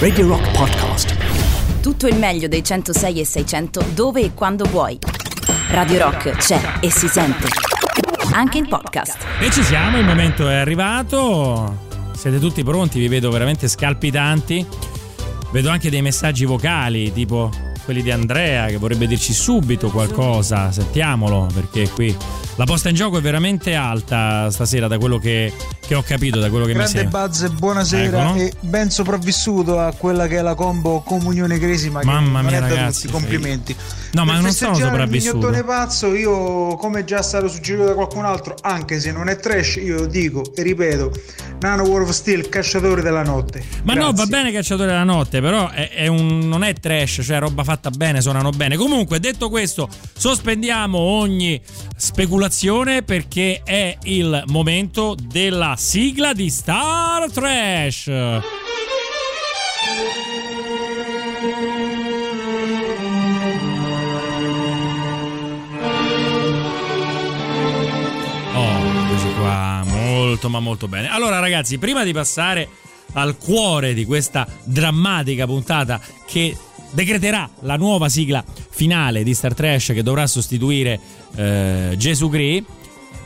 Radio Rock Podcast. Tutto il meglio dei 106 e 600 dove e quando vuoi. Radio Rock c'è e si sente. Anche in podcast. E ci siamo, il momento è arrivato. Siete tutti pronti? Vi vedo veramente scalpitanti. Vedo anche dei messaggi vocali, tipo quelli di Andrea che vorrebbe dirci subito qualcosa. Sentiamolo, perché qui la posta in gioco è veramente alta stasera da quello che, che ho capito, da quello che Grande mi sembra. Buzz, buonasera Ecco, no? e ben sopravvissuto a quella che è la combo comunione cresima. Mamma mia, ragazzi, complimenti. No, ma Per non sono sopravvissuto. Il mignottone pazzo, io, come già stato suggerito da qualcun altro, anche se non è trash, io dico e ripeto: Nano War of Steel, cacciatore della notte. Ma no, Grazie. va bene Cacciatore della Notte, però è, è un, non è trash, cioè roba fatta bene, suonano bene. Comunque, detto questo, sospendiamo ogni speculazione perché è il momento della sigla di Star Trash. Oh, eccoci qua, molto ma molto bene. Allora ragazzi, prima di passare al cuore di questa drammatica puntata che decreterà la nuova sigla finale di Star Trash che dovrà sostituire eh, Gesù Gri,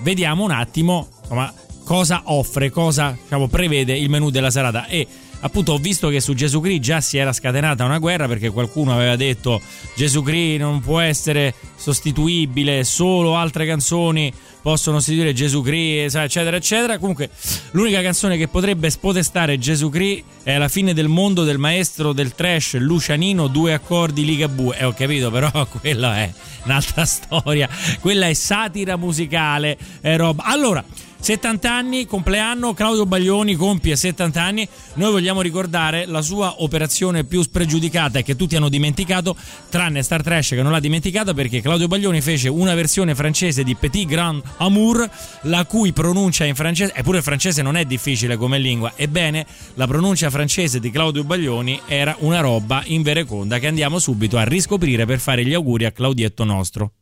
vediamo un attimo insomma, cosa offre, cosa diciamo, prevede il menù della serata. E appunto ho visto che su Gesù Gri già si era scatenata una guerra perché qualcuno aveva detto Gesù Gri non può essere sostituibile, solo altre canzoni possono sostituire Gesù Cri, eccetera, eccetera. Comunque, l'unica canzone che potrebbe spodestare Gesù Cri è La fine del mondo del maestro del trash Lucianino, due accordi Ligabue. Eh, ho capito, però quella è un'altra storia. Quella è satira musicale, è roba. Allora. 70 anni, compleanno, Claudio Baglioni compie 70 anni. Noi vogliamo ricordare la sua operazione più spregiudicata e che tutti hanno dimenticato, tranne Star Trash che non l'ha dimenticata perché Claudio Baglioni fece una versione francese di Petit Grand Amour, la cui pronuncia in francese, eppure il francese non è difficile come lingua. Ebbene, la pronuncia francese di Claudio Baglioni era una roba in vereconda che andiamo subito a riscoprire per fare gli auguri a Claudietto nostro.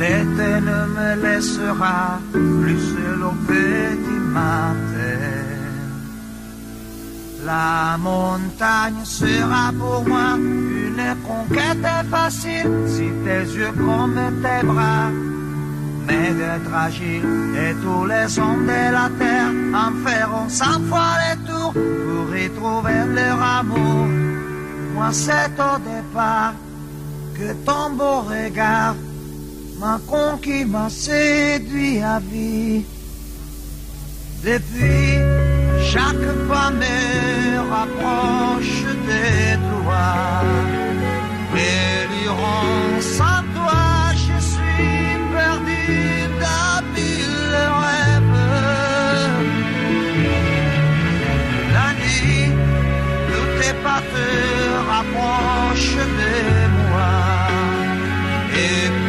L'été ne me laissera plus seul au petit matin. La montagne sera pour moi une conquête facile si tes yeux comme tes bras mais d'être agile et tous les hommes de la terre en feront cent fois les tours pour y trouver leur amour. Moi c'est au départ que ton beau regard m'a conquis, m'a séduit à vie. Depuis, chaque pas me rapproche de toi. Et durant sans toi, je suis perdu d'habiles rêves. La nuit, tous tes pas te rapprochent de moi. Épuisé,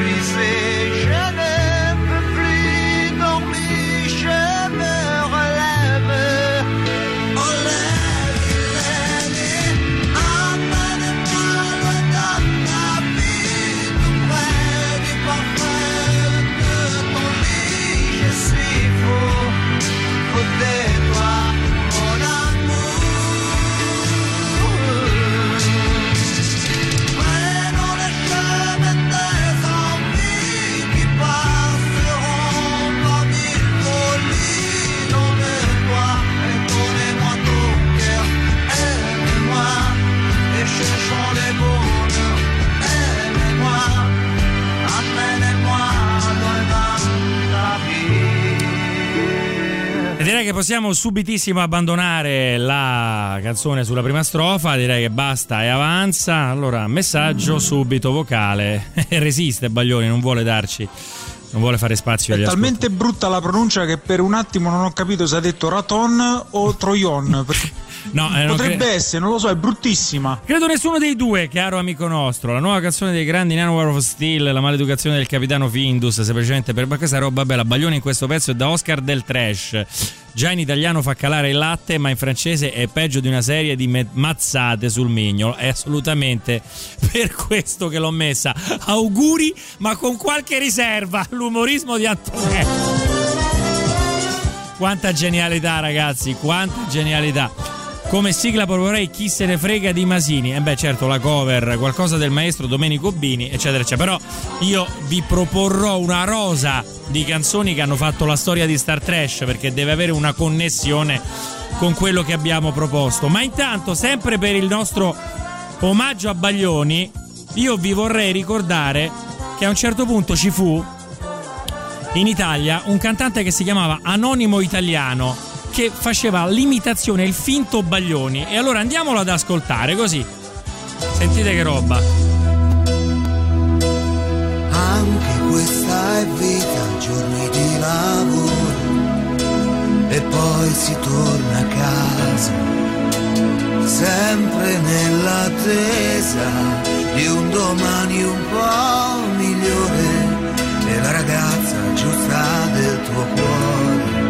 direi che possiamo subitissimo abbandonare la canzone sulla prima strofa, direi che basta e avanza. Allora, messaggio subito vocale. Resiste Baglioni, non vuole darci non vuole fare spazio agli È talmente brutta la pronuncia che per un attimo non ho capito se ha detto Raton o Troyon. No, eh, Potrebbe cre- essere, non lo so, è bruttissima. Credo nessuno dei due, caro amico nostro. La nuova canzone dei grandi Nanowar of Steel, La maleducazione del capitano Findus, semplicemente per è roba bella. Baglioni in questo pezzo è da Oscar del Trash. Già in italiano fa calare il latte, ma in francese è peggio di una serie di me- mazzate sul mignolo. È assolutamente per questo che l'ho messa. Auguri, ma con qualche riserva all'umorismo di Antonello. Quanta genialità, ragazzi, quanta genialità. Come sigla proporrei chi se ne frega di Masini. E beh, certo, la cover, qualcosa del maestro Domenico Bini, eccetera, eccetera. Però io vi proporrò una rosa di canzoni che hanno fatto la storia di Star Trash perché deve avere una connessione con quello che abbiamo proposto. Ma intanto, sempre per il nostro omaggio a Baglioni, io vi vorrei ricordare che a un certo punto ci fu in Italia un cantante che si chiamava Anonimo Italiano che faceva l'imitazione, il finto Baglioni. E allora andiamolo ad ascoltare così. Sentite che roba. Anche questa è vita, giorni di lavoro e poi si torna a casa, sempre nell'attesa di un domani un po' migliore e la ragazza giusta del tuo cuore,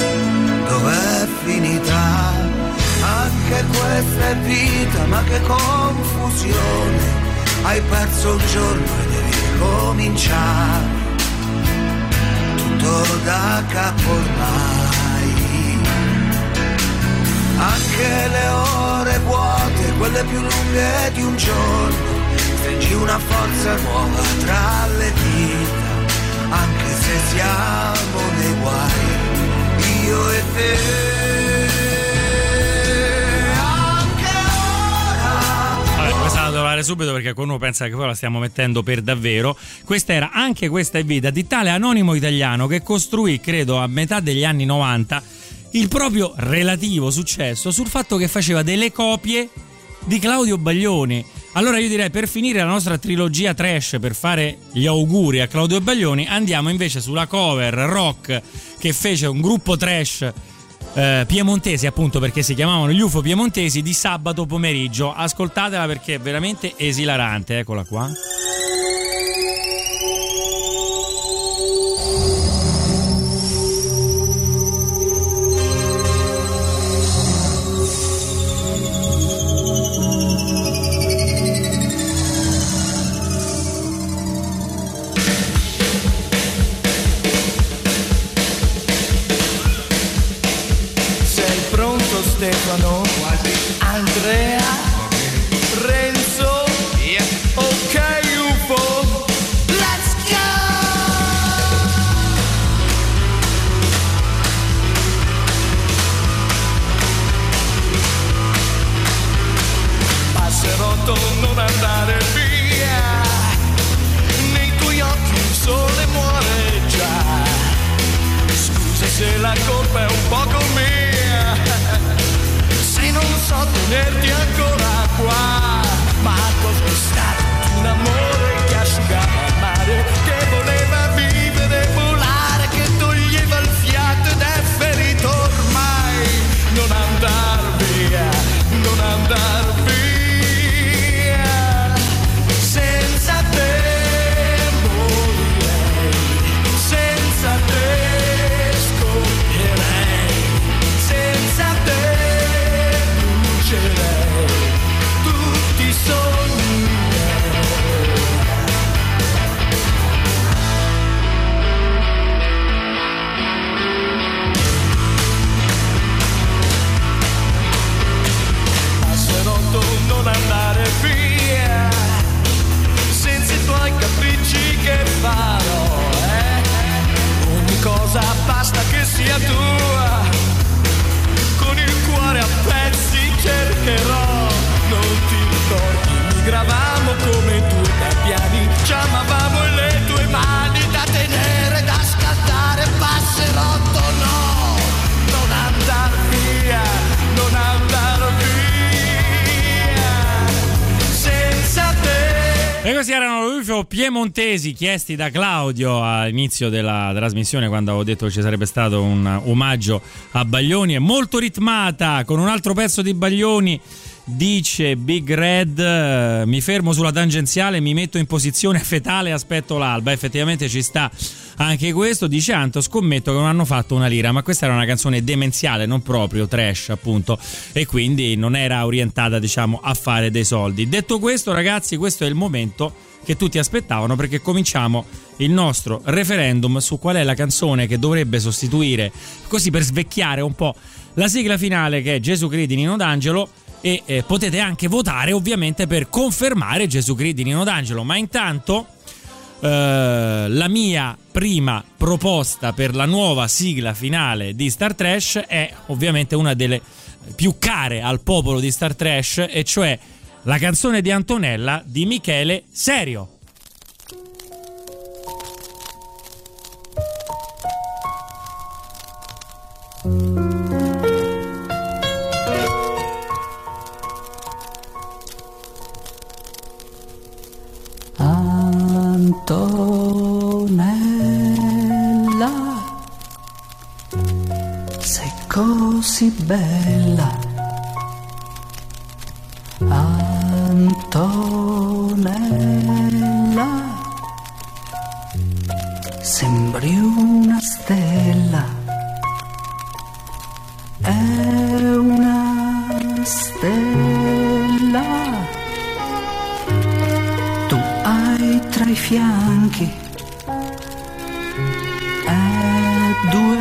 dov'è finita? Anche questa è vita, ma che confusione, hai perso un giorno e devi ricominciare tutto da capo ormai. Anche le ore vuote, quelle più lunghe di un giorno, stringi una forza nuova tra le dita, anche se siamo nei guai, io e te. Anche ora Vabbè, questa la devo fare subito perché qualcuno pensa che poi la stiamo mettendo per davvero. Questa era anche questa è vita di tale anonimo italiano che costruì, credo, a metà degli anni 90 il proprio relativo successo sul fatto che faceva delle copie di Claudio Baglioni. Allora io direi per finire la nostra trilogia trash, per fare gli auguri a Claudio Baglioni, andiamo invece sulla cover rock che fece un gruppo trash eh, piemontesi, appunto perché si chiamavano gli UFO piemontesi, di sabato pomeriggio. Ascoltatela perché è veramente esilarante. Eccola qua. Stefano? Andrea? Renzo? Ok UFO? Let's go! Passerotto non andare via Nei tuoi occhi il sole muore già Scusa se la colpa è un questi erano gli UFO piemontesi chiesti da Claudio all'inizio della trasmissione quando avevo detto che ci sarebbe stato un omaggio a Baglioni. È molto ritmata con un altro pezzo di Baglioni. Dice Big Red, eh, mi fermo sulla tangenziale, mi metto in posizione fetale e aspetto l'alba. Effettivamente ci sta anche questo. Dice Anto, scommetto che non hanno fatto una lira, ma questa era una canzone demenziale, non proprio trash appunto, e quindi non era orientata diciamo a fare dei soldi. Detto questo ragazzi, questo è il momento che tutti aspettavano perché cominciamo il nostro referendum su qual è la canzone che dovrebbe sostituire, così per svecchiare un po' la sigla finale che è Gesù di Nino D'Angelo e eh, potete anche votare ovviamente per confermare Gesù Cristo di Nino D'Angelo, ma intanto eh, la mia prima proposta per la nuova sigla finale di Star Trash è ovviamente una delle più care al popolo di Star Trash e cioè la canzone di Antonella di Michele Serio. Antonella, sei così bella. Antonella, sembri una fianchi. E due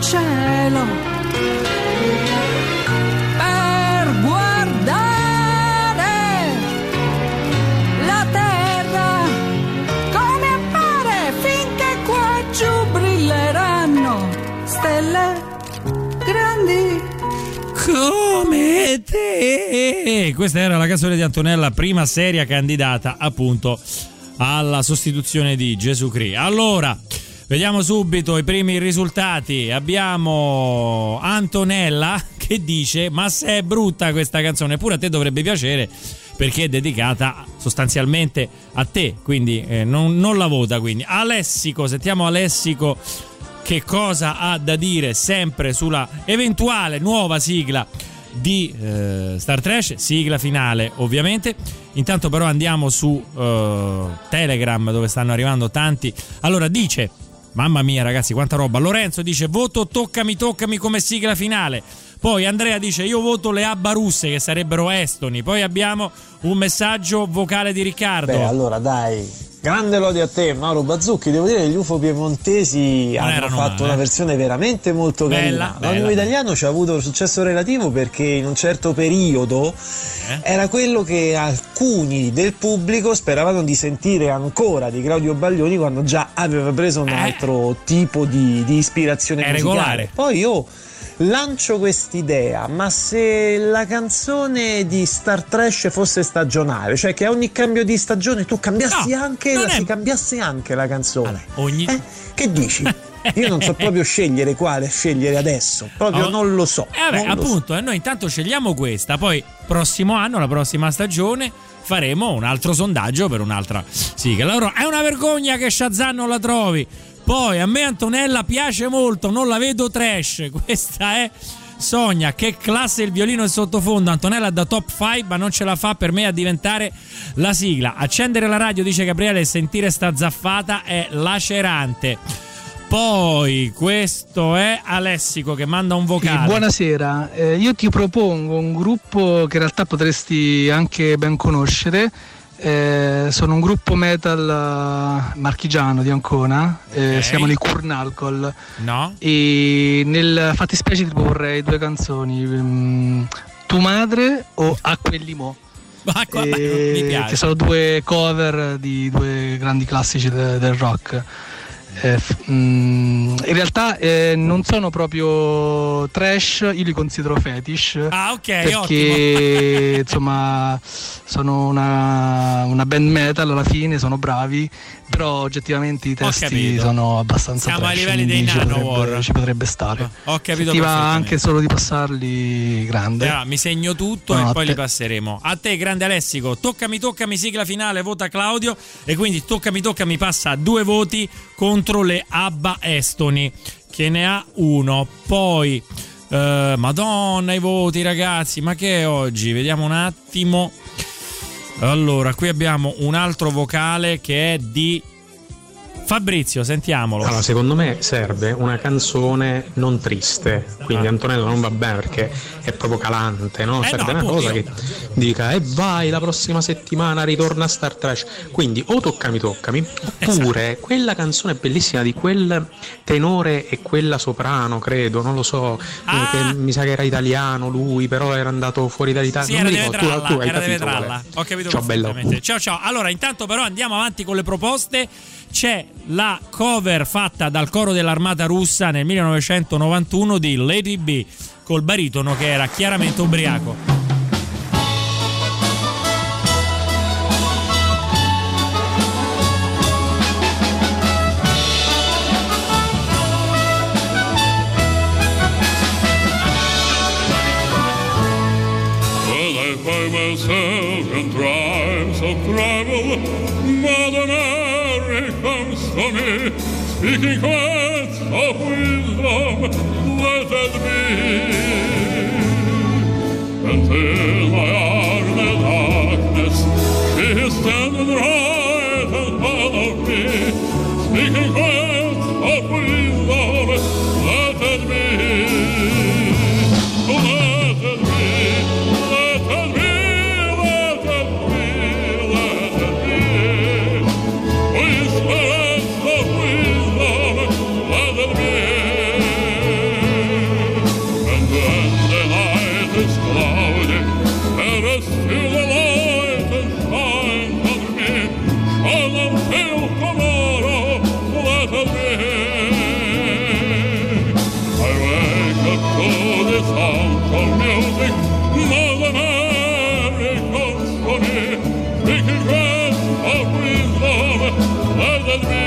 cielo. Per guardare la terra come appare finché qua giù brilleranno stelle grandi. Come te. Questa era la canzone di Antonella, prima seria candidata appunto alla sostituzione di Gesù Cristo. Allora, vediamo subito i primi risultati. Abbiamo Antonella che dice: Ma se è brutta questa canzone, pure a te dovrebbe piacere perché è dedicata sostanzialmente a te, quindi eh, non, non la vota. Quindi Alessico, sentiamo Alessico che cosa ha da dire sempre sulla eventuale nuova sigla di eh, Star Trash, sigla finale ovviamente. Intanto però andiamo su eh, Telegram dove stanno arrivando tanti. Allora dice, mamma mia ragazzi quanta roba, Lorenzo dice voto toccami toccami come sigla finale. Poi Andrea dice io voto le Abba russe che sarebbero estoni. Poi abbiamo un messaggio vocale di Riccardo. Beh, allora dai, grande lode a te Mauro Bazzucchi, devo dire che gli UFO piemontesi Non hanno fatto male, una eh. versione veramente molto Bella, carina. bella. italiano ci ha avuto successo relativo perché in un certo periodo Eh? era quello che alcuni del pubblico speravano di sentire ancora di Claudio Baglioni quando già aveva preso un Eh. altro tipo di, di ispirazione È musicale. regolare. Poi io lancio quest'idea, ma se la canzone di Star Trash fosse stagionale, cioè che a ogni cambio di stagione tu cambiassi No, anche la, è- si cambiasse anche la canzone. Vabbè, ogni- Eh, che dici? Io non so proprio scegliere quale scegliere adesso, proprio Oh. non lo so. Eh vabbè, lo so. appunto, e noi intanto scegliamo questa, poi prossimo anno, la prossima stagione, faremo un altro sondaggio per un'altra sigla. Allora, è una vergogna che Shazam non la trovi. Poi a me Antonella piace molto, non la vedo trash. Questa è Sonia, che classe il violino in sottofondo. Antonella da top 5, ma non ce la fa per me a diventare la sigla. Accendere la radio, dice Gabriele, e sentire sta zaffata è lacerante. Poi questo è Alessico che manda un vocale. Sì, buonasera, eh, io ti propongo un gruppo che in realtà potresti anche ben conoscere. Eh, sono un gruppo metal uh, marchigiano di Ancona, eh, Ok. si chiamano i Kurnalcohol. No? E nel fattispecie ti proporrei due canzoni, mm, Tu madre o Acqua e Limò. Acqua- Eh, mi piace. Che sono due cover di due grandi classici de- del rock. Eh, mm, in realtà eh, non sono proprio trash, io li considero fetish. Ah, ok, perché insomma sono una, una band metal alla fine, sono bravi, però oggettivamente i testi sono abbastanza Siamo ai trash, livelli dei Nanowar. potrebbe, ci potrebbe stare. Ho capito ti va anche solo di passarli grande. Allora, mi segno tutto e Buonanotte. poi li passeremo. A te, grande Alessico. Toccami, toccami, sigla finale, vota Claudio. E quindi toccami, toccami, passa a due voti contro le Abba Estoni, che ne ha uno. Poi, eh, Madonna, i voti, ragazzi. Ma che è oggi? Vediamo un attimo. Allora, qui abbiamo un altro vocale che è di Fabrizio, sentiamolo. Allora, secondo me serve una canzone non triste, quindi Ah. Antonello non va bene perché è proprio calante, no? Eh serve no, una cosa appunto, che dica e vai la prossima settimana ritorna Star Trash. Quindi o toccami toccami, oppure Esatto. quella canzone bellissima di quel tenore e quella soprano, credo, non lo so, Ah! che mi sa che era italiano lui, però era andato fuori dall'Italia. Sì, non era mi ricordo, tu, Vetralla, tu hai era capito. Ho capito Ciao bello. perfettamente. Ciao ciao. Allora, intanto però andiamo avanti con le proposte. C'è la cover fatta dal coro dell'armata russa nel 1991 di Lady B col baritono che era chiaramente ubriaco. Speaking words of wisdom. Let it be until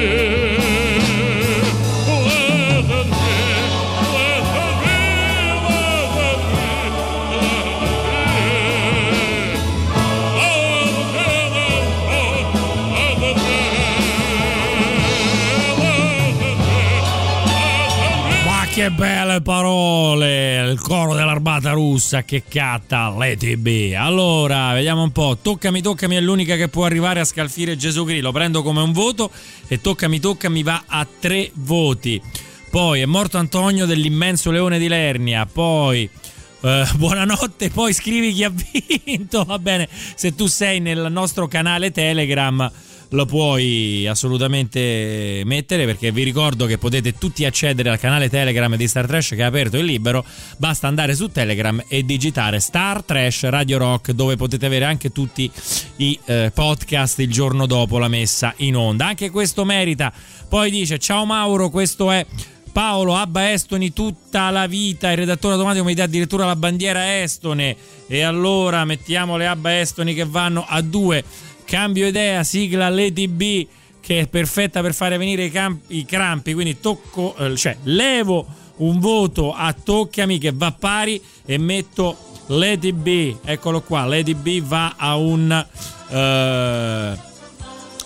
Yeah. Che belle parole! Il coro dell'armata russa che catta l'ETB. Allora, vediamo un po'. Toccami, toccami è l'unica che può arrivare a scalfire Gesù Cristo. Lo prendo come un voto e toccami, toccami va a tre voti. Poi è morto Antonio dell'immenso leone di Lernia. Poi. eh, buonanotte, poi scrivi chi ha vinto. Va bene, se tu sei nel nostro canale Telegram lo puoi assolutamente mettere perché vi ricordo che potete tutti accedere al canale Telegram di Star Trash che è aperto e libero. Basta andare su Telegram e digitare Star Trash Radio Rock dove potete avere anche tutti i eh, podcast il giorno dopo la messa in onda. Anche questo merita. Poi dice ciao Mauro, questo è Paolo Abba Estoni tutta la vita, il redattore automatico mi dà addirittura la bandiera estone e allora mettiamo le Abba Estoni che vanno a due, cambio idea, sigla Lady B che è perfetta per fare venire i, campi- i crampi, quindi tocco, eh, cioè levo un voto a Toccami che va pari e metto Lady B, eccolo qua, Lady B va a un... eh,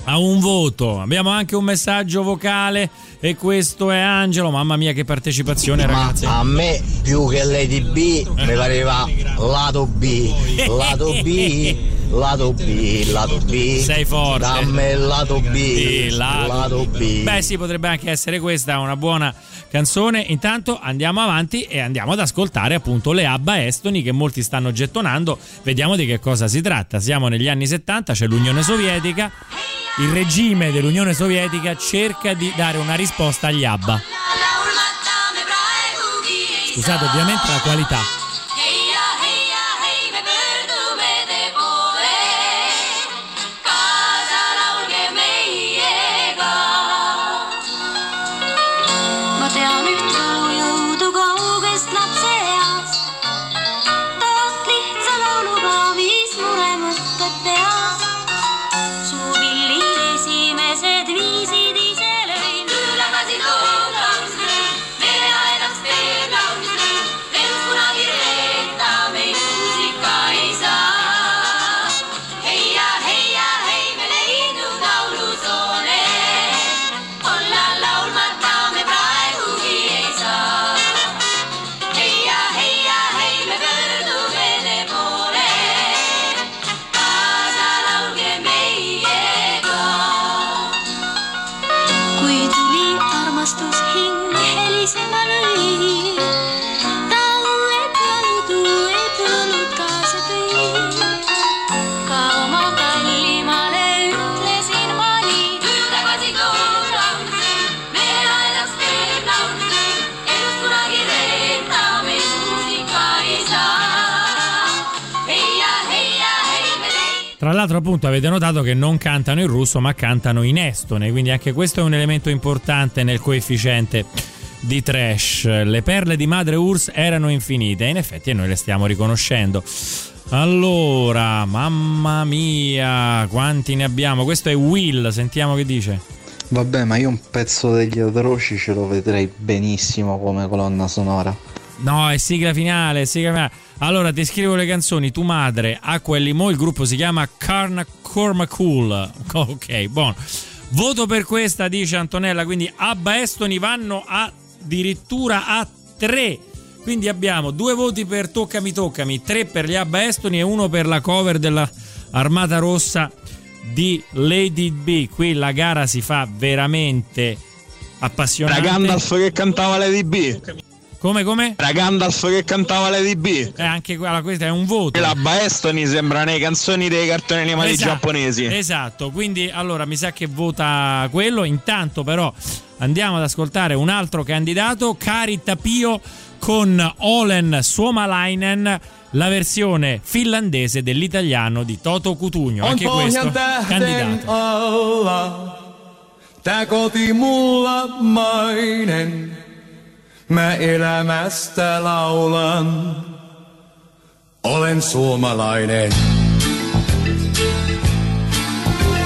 a un voto. Abbiamo anche un messaggio vocale E questo è Angelo. Mamma mia, che partecipazione, ragazzi. A me più che Lady B mi pareva lato B, lato B, lato B, lato B. Sei forte. Dammi il lato B, Sì, lato- lato B. Beh, sì, potrebbe anche essere questa una buona canzone. Intanto andiamo avanti e andiamo ad ascoltare appunto le Abba Estoni che molti stanno gettonando. Vediamo di che cosa si tratta. Siamo negli anni 70, c'è l'Unione Sovietica. Il regime dell'Unione Sovietica cerca di dare una risposta agli Abba. Scusate, ovviamente la qualità. Appunto, avete notato che non cantano in russo, ma cantano in estone. Quindi anche questo è un elemento importante nel coefficiente di trash. Le perle di madre Urs erano infinite, e in effetti noi le stiamo riconoscendo. Allora, mamma mia, quanti ne abbiamo? Questo è Will, sentiamo che dice. Vabbè, ma io un pezzo degli atroci ce lo vedrei benissimo come colonna sonora. No, è sigla finale, è sigla finale. Allora, ti scrivo le canzoni. Tu madre, Acqua e Limo, il gruppo si chiama Carna Cormacool. Ok, buono. Voto per questa, dice Antonella, quindi Abba Estoni vanno addirittura a 3. Quindi abbiamo due voti per Toccami Toccami, tre per gli Abba Estoni e uno per la cover della Armata Rossa di Lady B. Qui la gara si fa veramente appassionante. Era Gandalf che cantava Lady B. Come, come? Era Gandalf che cantava Lady B. Eh, anche quella, questa è un voto. E la Baestoni sembra nei canzoni dei cartoni animati Esatto, giapponesi. Esatto, quindi allora mi sa che vota quello. Intanto però andiamo ad ascoltare un altro candidato, Kari Tapio con Olen Suomalainen, la versione finlandese dell'italiano di Toto Cutugno. Anche questo candidato. alla, tää koti mulla mainen. Mä elämästä laulan, olen suomalainen.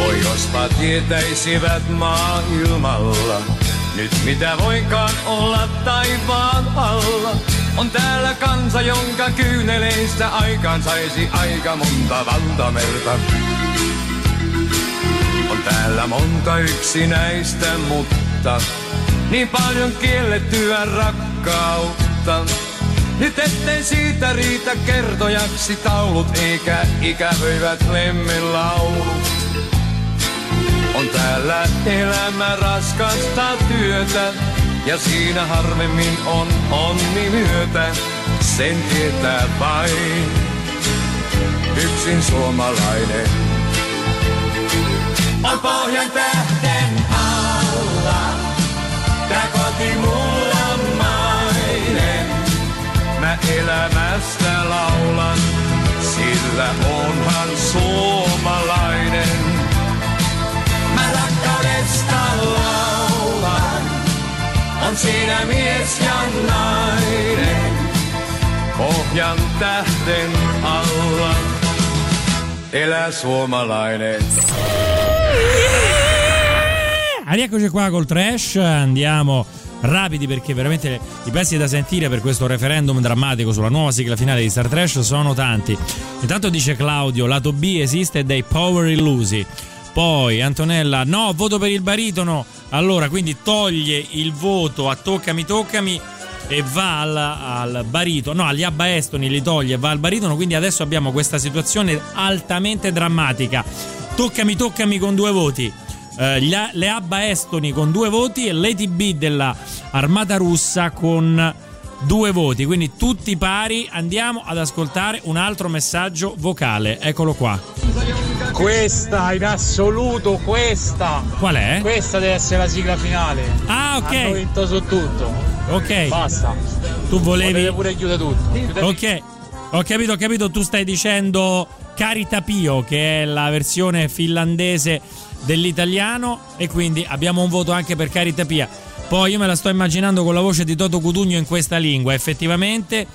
Oi jospa tietäisivät maailmalla, nyt mitä voinkaan olla taivaan alla. On täällä kansa, jonka kyyneleistä aikaan saisi aika monta valtamerta. On täällä monta yksinäistä, mutta niin paljon kiellettyä rakkautta. Nyt ettei siitä riitä kertojaksi taulut eikä ikävöivät lemmilaulut. On täällä elämä raskasta työtä ja siinä harvemmin on onni myötä. Sen tietää vain yksin suomalainen. On pohjan tähten tää koti mulla mainen. Mä elämästä laulan, sillä onhan suomalainen. Mä rakkaudesta laulan, on siinä mies ja nainen. Pohjan tähten alla, elää suomalainen. Ah, Rieccoci qua col trash, andiamo rapidi perché veramente i pezzi da sentire per questo referendum drammatico sulla nuova sigla finale di Star Trash sono tanti. Intanto dice Claudio, lato B esiste dei Power Illusi. Poi Antonella, no, voto per il baritono. Allora, quindi toglie il voto a Toccami Toccami e va al, al baritono, no, agli Abba Estoni li toglie e va al baritono. Quindi adesso abbiamo questa situazione altamente drammatica. Toccami Toccami con due voti. Eh, gli le Abba Estoni con due voti e Lady B della Armata Russa con due voti, quindi tutti pari. Andiamo ad ascoltare un altro messaggio vocale. Eccolo qua. Questa in assoluto, questa. Qual è? Questa deve essere la sigla finale. Ah, ok. Hanno vinto su tutto. Ok. Basta. Tu volevi. Potete pure chiudere tutto. Chiudete- Ok, ho capito, ho capito. Tu stai dicendo Carita Pio, che è la versione finlandese dell'italiano, e quindi abbiamo un voto anche per Carita Pia. Poi io me la sto immaginando con la voce di Toto Cutugno in questa lingua, effettivamente.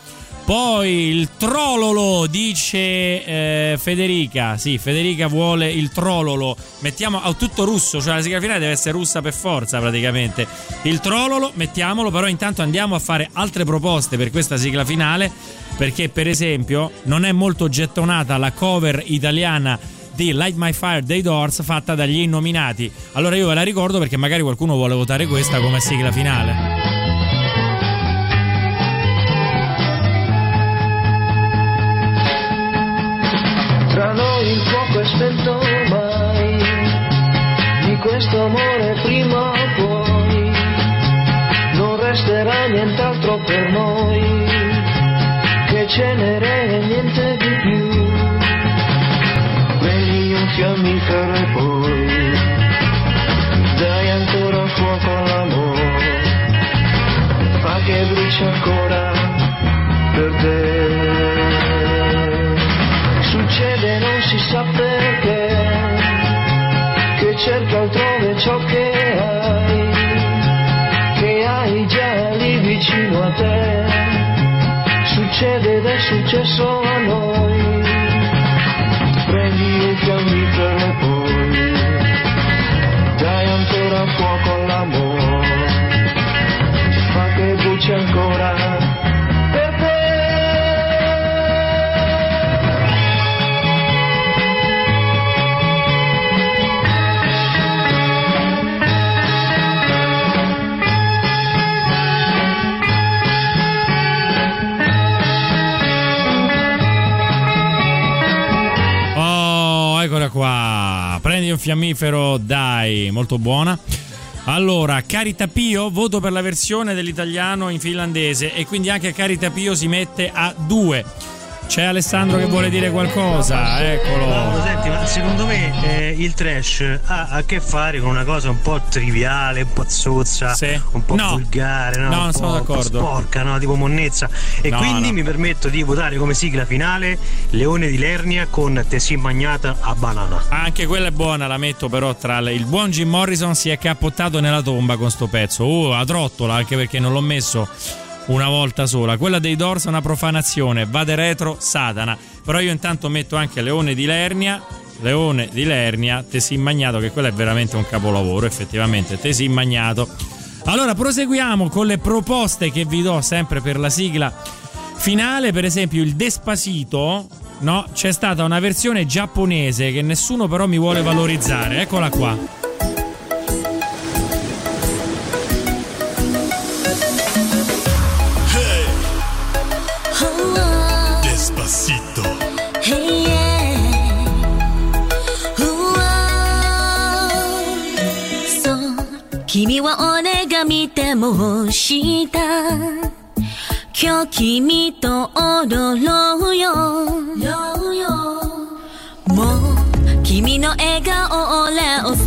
Poi il trololo, dice eh, Federica. Sì, Federica vuole il trololo. Mettiamo a tutto russo, cioè la sigla finale deve essere russa per forza praticamente. Il trololo, mettiamolo, però intanto andiamo a fare altre proposte per questa sigla finale. Perché, per esempio, non è molto gettonata la cover italiana di Light My Fire dei Doors fatta dagli innominati. Allora io ve la ricordo perché magari qualcuno vuole votare questa come sigla finale. Tra noi il fuoco è spento ormai, di questo amore prima o poi non resterà nient'altro per noi che cenere e niente più. Vedi un fiammifero e poi dai ancora fuoco all'amore, fa che brucia ancora per te. Succede non si sa perché, che cerca altrove ciò che hai, che hai già lì vicino a te. Succede ed è successo a noi. Qua. Prendi un fiammifero, dai, molto buona. Allora, Carita Pio, voto per la versione dell'italiano in finlandese e quindi anche Carita Pio si mette a due. C'è Alessandro che vuole dire qualcosa, eccolo. Paolo, senti, ma secondo me eh, il trash ha a che fare con una cosa un po' triviale, un po' zozza, un po' No. vulgare, no? No, un non po', sono d'accordo. sporca, no? tipo monnezza. E No, quindi no. mi permetto di votare come sigla finale Leone di Lernia con Tessin Magnata a banana. Anche quella è buona, la metto però tra le... Il buon Jim Morrison si è cappottato nella tomba con sto pezzo. Uh, la trottola, anche perché non l'ho messo una volta sola. Quella dei Doors è una profanazione, vade retro, Satana. Però io intanto metto anche Leone di Lernia. Leone di Lernia, Tesin Magnato, che quello è veramente un capolavoro, effettivamente. Tesin Magnato. Allora, proseguiamo con le proposte che vi do sempre per la sigla finale. Per esempio, il Despasito. No, c'è stata una versione giapponese che nessuno però mi vuole valorizzare. Eccola qua. 君は俺が見てもした今日君と踊ろうよ。もう君の笑顔俺を誘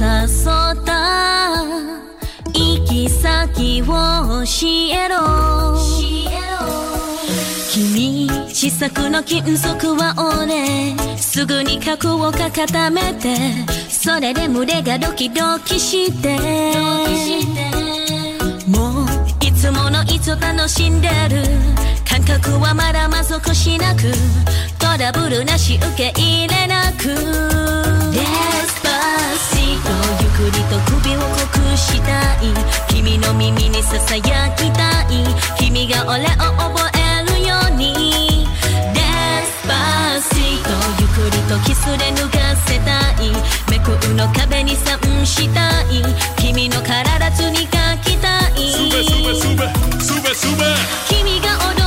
った。行き先を教えろ君試作の金属は俺すぐに核をか固めてそれで胸がドキドキして。もういつものいつ楽しんでる。感覚はまだまぞこしなくトラブルなし受け入れなく。Despacito ゆっくりと首を濃くしたい。君の耳にささやきたい。君が俺を覚えに。デスパーシートゆっくりとキスで脱がせたい。めくうの壁にサインしたい。君の体に書きたい。君が踊る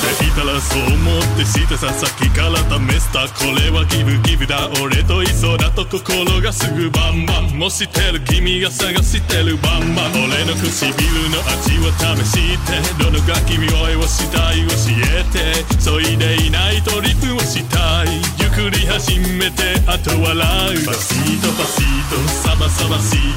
ていたらそう思ってしてささっきから試した。これはギブギブだ。俺といそだと心がすぐバンバン。もしてる君が探してるバンバン。俺の唇の味を試してどのが君ををしたい。教えてそいでいないとリプをしたい。作り始めてあと笑うパシートパシートサバサバシー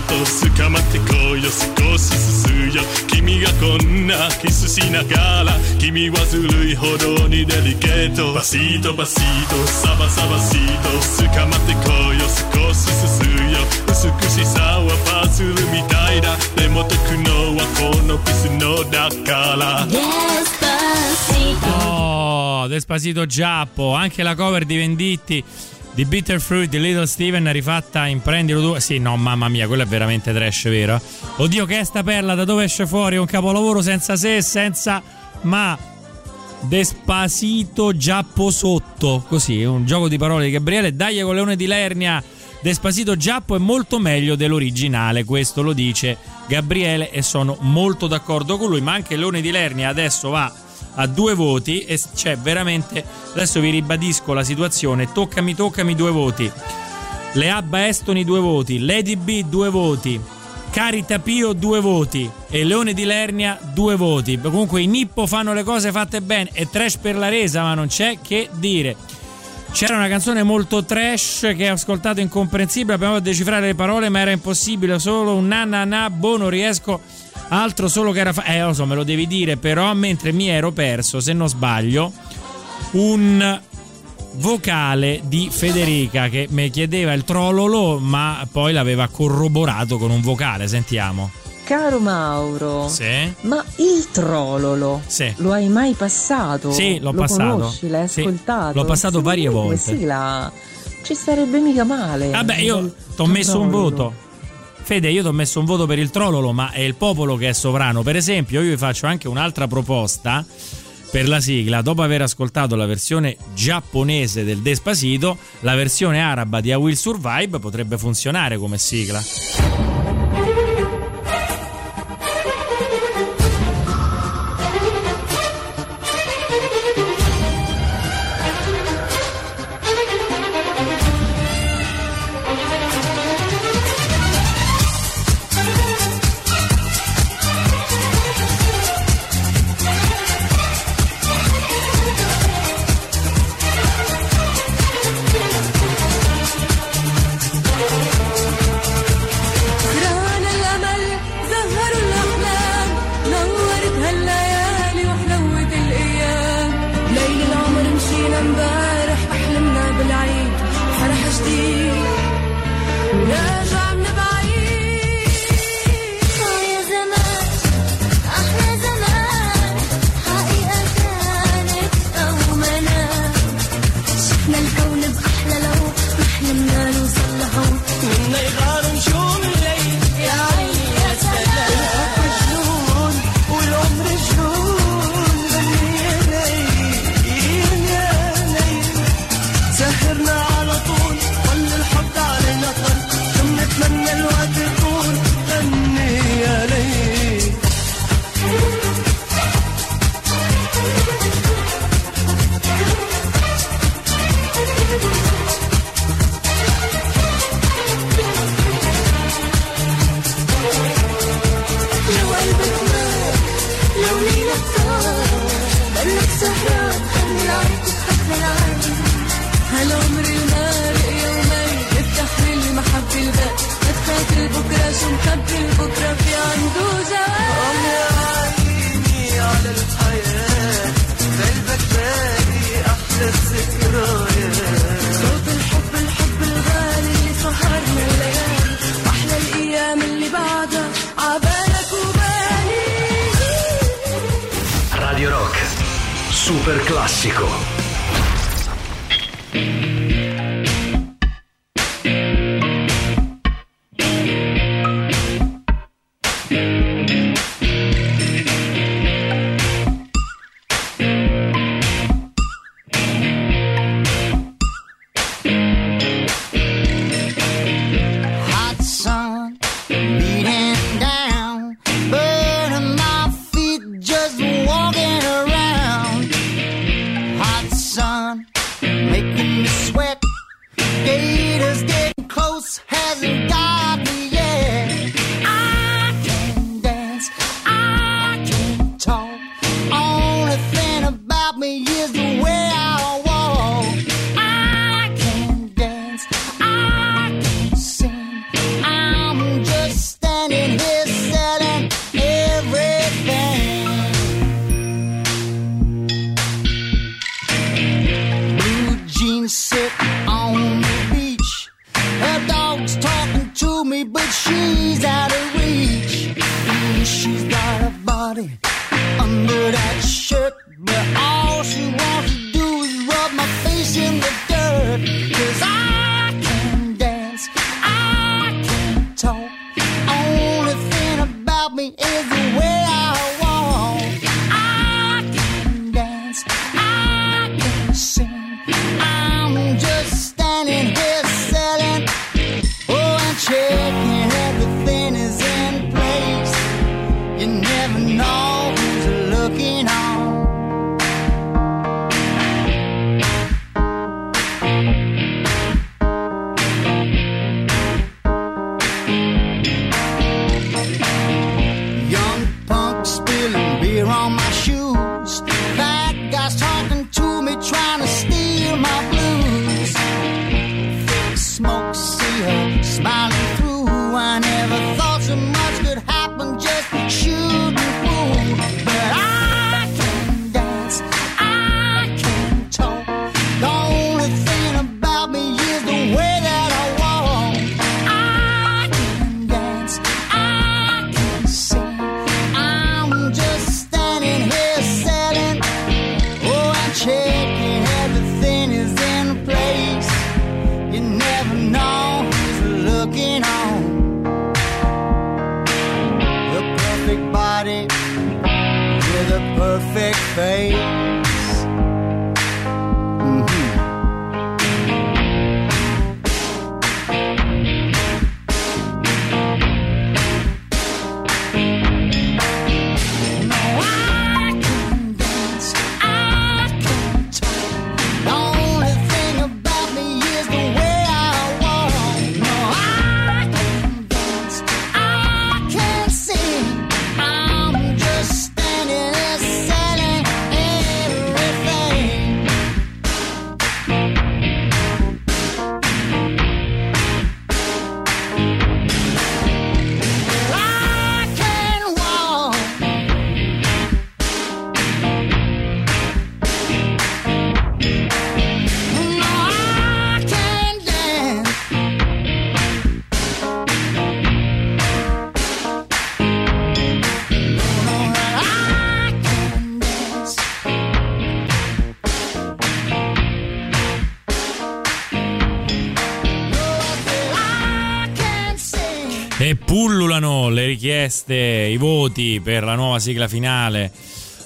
ト。捕まってこいよ少しすすよ。君がこんなキスしながら君はずるいほどにデリケート。バシートバシートサバサバシート。捕まってこいよ少しすすよ。美しさはパズルみたいだでも解くのはこのピスのだから Despacito Oh, Despacito Giappo, anche la cover di Venditti di Bitter Fruit di Little Steven rifatta in Prendilo tu. Sì, no, mamma mia, quello è veramente trash, vero? Oddio, che è sta perla, da dove esce fuori? Un capolavoro senza se, senza ma. Despacito Giappo sotto, così, un gioco di parole di Gabriele. Dai con Leone di Lernia. Despacito Giappo è molto meglio dell'originale, questo lo dice Gabriele e sono molto d'accordo con lui, ma anche Leone di Lernia adesso va a due voti e c'è veramente adesso vi ribadisco la situazione toccami toccami due voti. Le Abba Estoni due voti Lady B due voti Carita Pio due voti e Leone di Lernia due voti. Comunque i Nippo fanno le cose fatte bene e trash per la resa ma non c'è che dire c'era una canzone molto trash che ho ascoltato incomprensibile abbiamo a decifrare le parole ma era impossibile solo un na na na boh non riesco altro solo che era fa- eh lo so me lo devi dire però mentre mi ero perso se non sbaglio un vocale di Federica che mi chiedeva il trololo ma poi l'aveva corroborato con un vocale sentiamo Caro Mauro, sì ma il trololo Sì. lo hai mai passato? Sì, l'ho lo passato. Conosci, l'hai Sì, ascoltato? l'ho passato Secondo varie volte. sigla ci starebbe mica male. Vabbè, io ti ho messo un voto. Fede, io ti ho messo un voto per il trololo, ma è il popolo che è sovrano. Per esempio, io vi faccio anche un'altra proposta per la sigla. Dopo aver ascoltato la versione giapponese del Despacito, la versione araba di I Will Survive potrebbe funzionare come sigla. شو مخبي البكرة في عنده آه يا عيني على الحياة. قلبك باقي أحلى الذكريات صوت الحب الحب الغالي اللي سهرنا الليالي. أحلى الأيام اللي بعدها عبالك وبالي. Radio Rock, super classico. In the dirt. Cause I richieste, i voti per la nuova sigla finale.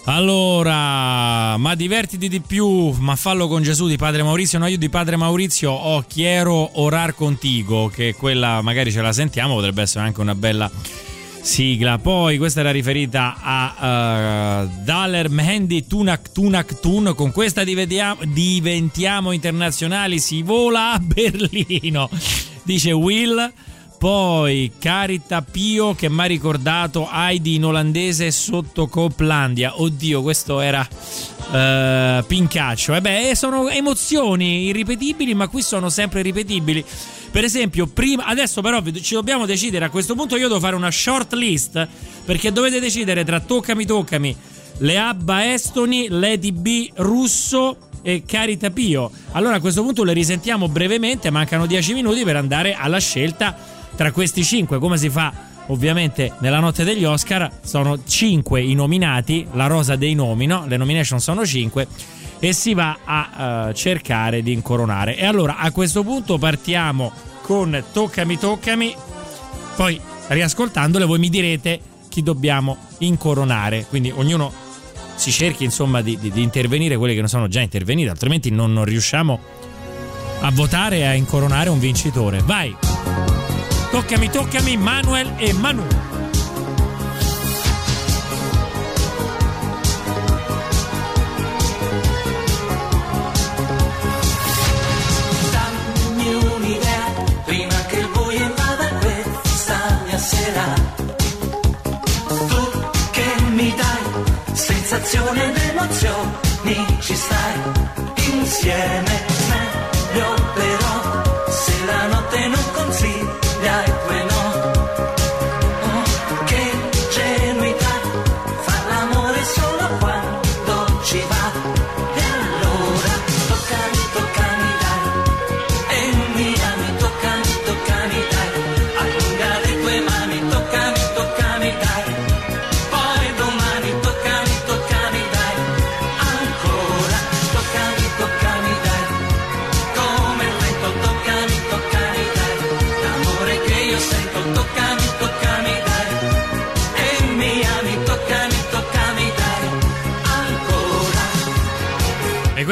Allora, ma divertiti di più, ma fallo con Gesù di Padre Maurizio. No, io di Padre Maurizio ho Chiero orar contigo, che quella magari ce la sentiamo, potrebbe essere anche una bella sigla. Poi questa era riferita a uh, Daler Mehendi Tunak Tunak Tun. Con questa diventiamo, diventiamo internazionali, si vola a Berlino, dice Will. Poi Carita Pio che mi ha ricordato Heidi in olandese sotto Coplandia. Oddio, questo era eh, Pincaccio. E beh, sono emozioni irripetibili, ma qui sono sempre ripetibili. Per esempio, prima, adesso però ci dobbiamo decidere. A questo punto io devo fare una short list perché dovete decidere tra Toccami Toccami, le Abba Estoni, Lady B Russo e Carita Pio. Allora a questo punto le risentiamo brevemente, mancano 10 minuti per andare alla scelta tra questi 5. Come si fa ovviamente nella notte degli Oscar? Sono 5 i nominati, la rosa dei nomi, no? Le nomination sono 5 e si va a eh, cercare di incoronare. E allora a questo punto partiamo con Toccami Toccami, poi riascoltandole voi mi direte chi dobbiamo incoronare. Quindi ognuno si cerchi insomma di, di- di intervenire quelli che non sono già interveniti, altrimenti non, non riusciamo a votare e a incoronare un vincitore. Vai! Toccami, toccami, Manuel e Manu. Dammi un'idea prima che il buio invada questa mia sera. Tu che mi dai sensazioni ed ci stai insieme.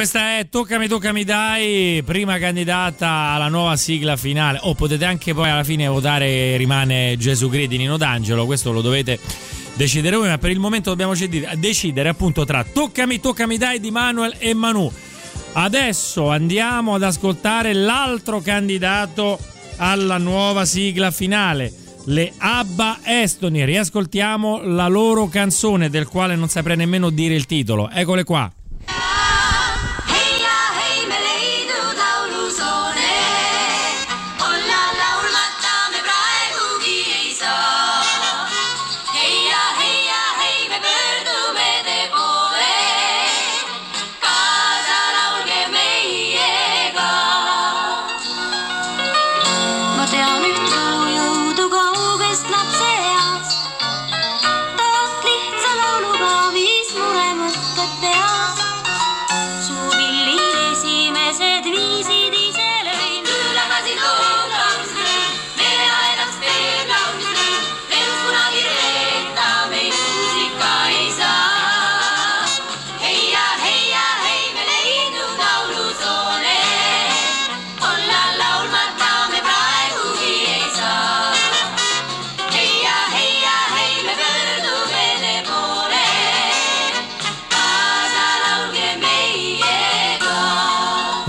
Questa è Toccami Toccami Dai, prima candidata alla nuova sigla finale. O potete anche poi alla fine votare rimane Gesù Cristo di Nino D'Angelo, questo lo dovete decidere voi, ma per il momento dobbiamo decidere appunto tra Toccami Toccami Dai di Manuel e Manu. Adesso andiamo ad ascoltare l'altro candidato alla nuova sigla finale. Le Abba Estoni, riascoltiamo la loro canzone del quale non saprei nemmeno dire il titolo. Eccole qua.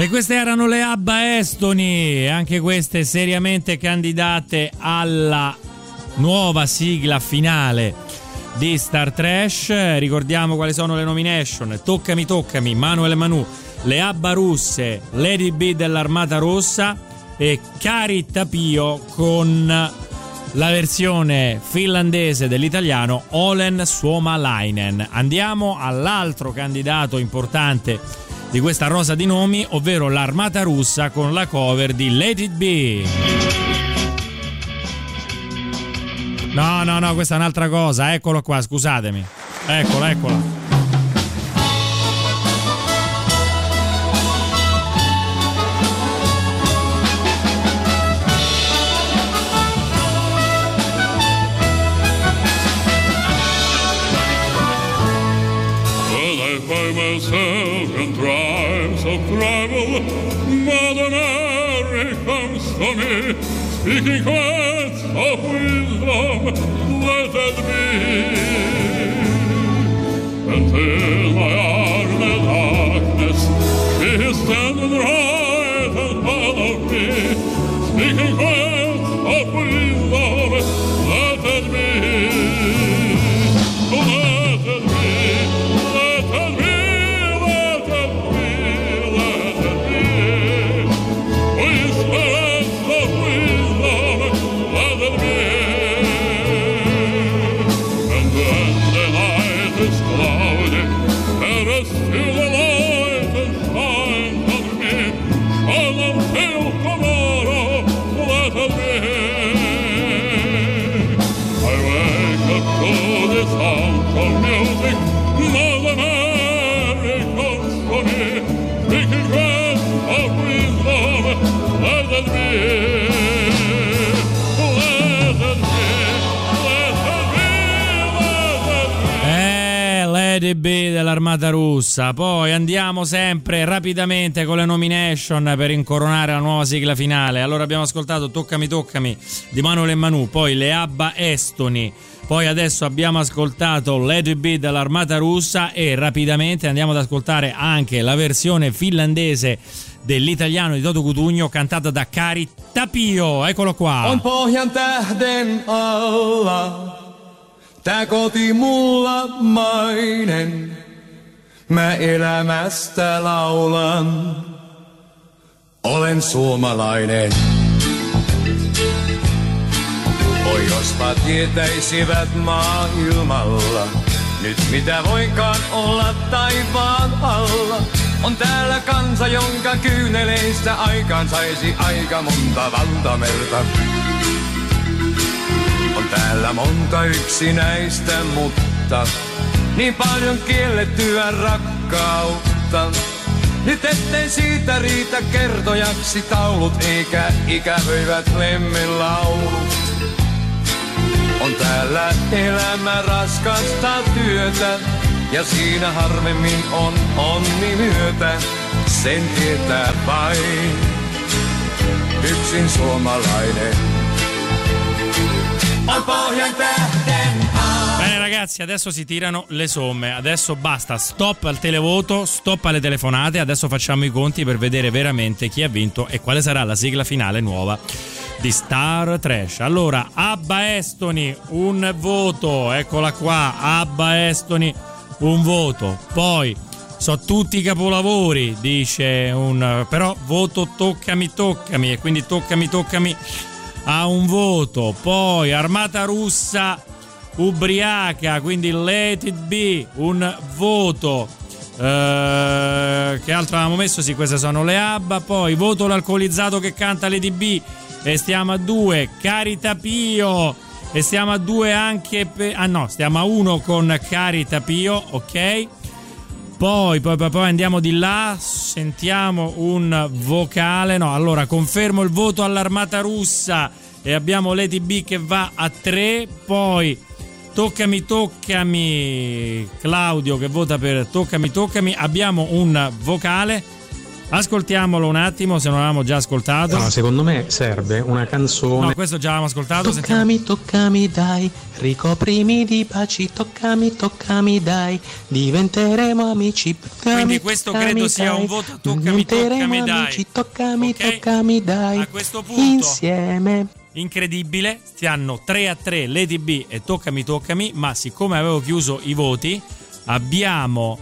E queste erano le Abba Estoni, anche queste seriamente candidate alla nuova sigla finale di Star Trash. Ricordiamo quali sono le nomination: Toccami Toccami, Manuel Manu, le Abba Russe, Lady B dell'Armata Rossa e Cari Tapio con la versione finlandese dell'italiano Olen Suomalainen. Andiamo all'altro candidato importante di questa rosa di nomi, ovvero l'Armata Russa con la cover di Let It Be. No, no, no, questa è un'altra cosa, eccolo qua, scusatemi. Eccolo, eccolo. Speaking words of wisdom. Let it be until my arm in darkness. Is standing right me, speaking words Eh, Lady B dell'Armata Russa. Poi andiamo sempre rapidamente con le nomination per incoronare la nuova sigla finale. Allora abbiamo ascoltato Toccami Toccami di Manuel e Manu, poi le Abba Estoni. Poi adesso abbiamo ascoltato Lady B dell'Armata Russa e rapidamente andiamo ad ascoltare anche la versione finlandese dell'italiano di Toto Cutugno cantata da Cari Tapio. Eccolo qua. Tähden alla, tää koti mulla mainen. Mä elämästä laulan, olen suomalainen. Oi jospa tietäisivät maailmalla, nyt mitä voinkaan olla taivaan alla. On täällä kansa, jonka kyyneleistä aikaan saisi aika monta valtamerta. On täällä monta yksinäistä, mutta niin paljon kiellettyä rakkautta. Nyt ettei siitä riitä kertojaksi taulut eikä ikävöivät lemmilaulut. täällä elämä raskasta työtä. Ja siinä harvemmin on onni myötä, sen tietää vain yksin suomalainen. Bene ragazzi, adesso si tirano le somme, adesso basta, stop al televoto, stop alle telefonate, adesso facciamo i conti per vedere veramente chi ha vinto e quale sarà la sigla finale nuova di Star Trash. Allora, Abba Estoni, un voto, eccola qua, Abba Estoni, un voto, poi so tutti i capolavori, dice un... però voto toccami toccami e quindi toccami toccami ha un voto, poi Armata Russa ubriaca, quindi Let It Be, un voto. Eh, che altro avevamo messo? Sì, queste sono le ABBA. Poi voto l'alcolizzato che canta Lady B. E stiamo a due. Carita Pio. E stiamo a due anche per. Ah no, stiamo a uno con Carita Pio, ok. Poi, poi, poi, poi andiamo di là, sentiamo un vocale. No, allora confermo il voto all'armata russa e abbiamo Lady B che va a 3. Poi toccami, toccami, Claudio che vota per toccami, toccami. Abbiamo un vocale. Ascoltiamolo un attimo, se non l'avevamo già ascoltato. No, secondo me serve una canzone. No, questo già l'avevamo ascoltato. sentiamo. Toccami, toccami, dai, ricoprimi di baci, toccami, toccami, dai, diventeremo amici. Toccami, Quindi questo toccami, credo sia dai, un voto toccami, toccami, dai. amici, toccami, Ok? toccami, dai, A questo punto insieme. incredibile, stiano 3 a 3 Lady B e Toccami Toccami, ma siccome avevo chiuso i voti, abbiamo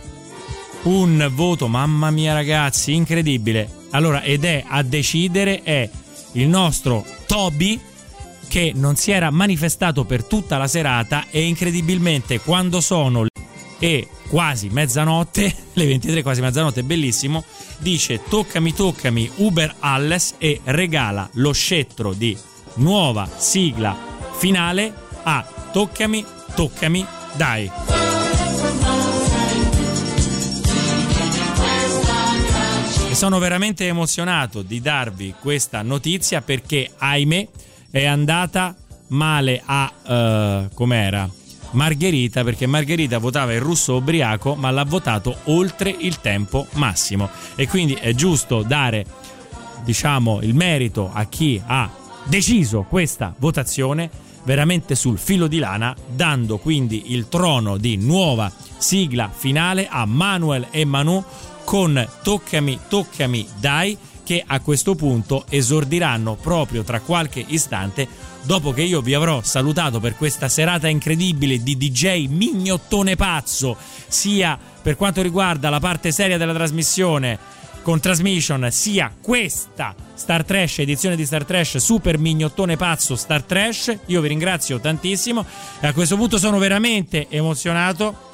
un voto, mamma mia ragazzi, incredibile. Allora, ed è a decidere è il nostro Toby che non si era manifestato per tutta la serata e incredibilmente quando sono e quasi mezzanotte, le 23 quasi mezzanotte, bellissimo, dice toccami toccami Uber Alles e regala lo scettro di nuova sigla finale a toccami toccami dai. Sono veramente emozionato di darvi questa notizia perché, ahimè, è andata male a... eh, com'era? Margherita, perché Margherita votava il russo ubriaco, ma l'ha votato oltre il tempo massimo. E quindi è giusto dare, diciamo, il merito a chi ha deciso questa votazione veramente sul filo di lana, dando quindi il trono di nuova sigla finale a Manuel e Manu con Toccami, Toccami, Dai, che a questo punto esordiranno proprio tra qualche istante, dopo che io vi avrò salutato per questa serata incredibile di DJ mignottone pazzo, sia per quanto riguarda la parte seria della trasmissione con Transmission, sia questa Star Trash, edizione di Star Trash, super mignottone pazzo Star Trash. Io vi ringrazio tantissimo e a questo punto sono veramente emozionato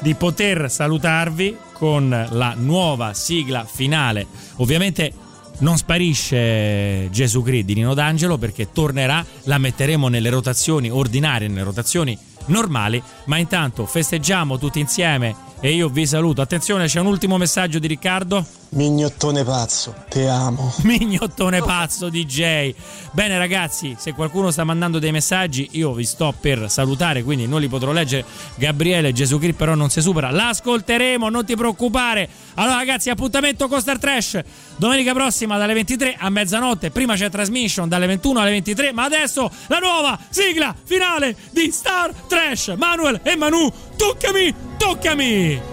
di poter salutarvi con la nuova sigla finale. Ovviamente non sparisce Gesù Cristo di Nino D'Angelo perché tornerà, la metteremo nelle rotazioni ordinarie, nelle rotazioni normali, ma intanto festeggiamo tutti insieme e io vi saluto. Attenzione, c'è un ultimo messaggio di Riccardo. Mignottone pazzo, te amo. Mignottone pazzo DJ. Bene ragazzi, se qualcuno sta mandando dei messaggi, io vi sto per salutare, quindi non li potrò leggere. Gabriele, Gesù Cristo però non si supera. L'ascolteremo, non ti preoccupare. Allora ragazzi, appuntamento con Star Trash. Domenica prossima dalle 23 a mezzanotte. Prima c'è transmission dalle 21 alle 23, ma adesso la nuova sigla finale di Star Trash. Manuel e Manu, toccami, toccami.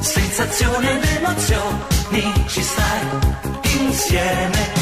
Sensazione ed emozioni, ci stai insieme.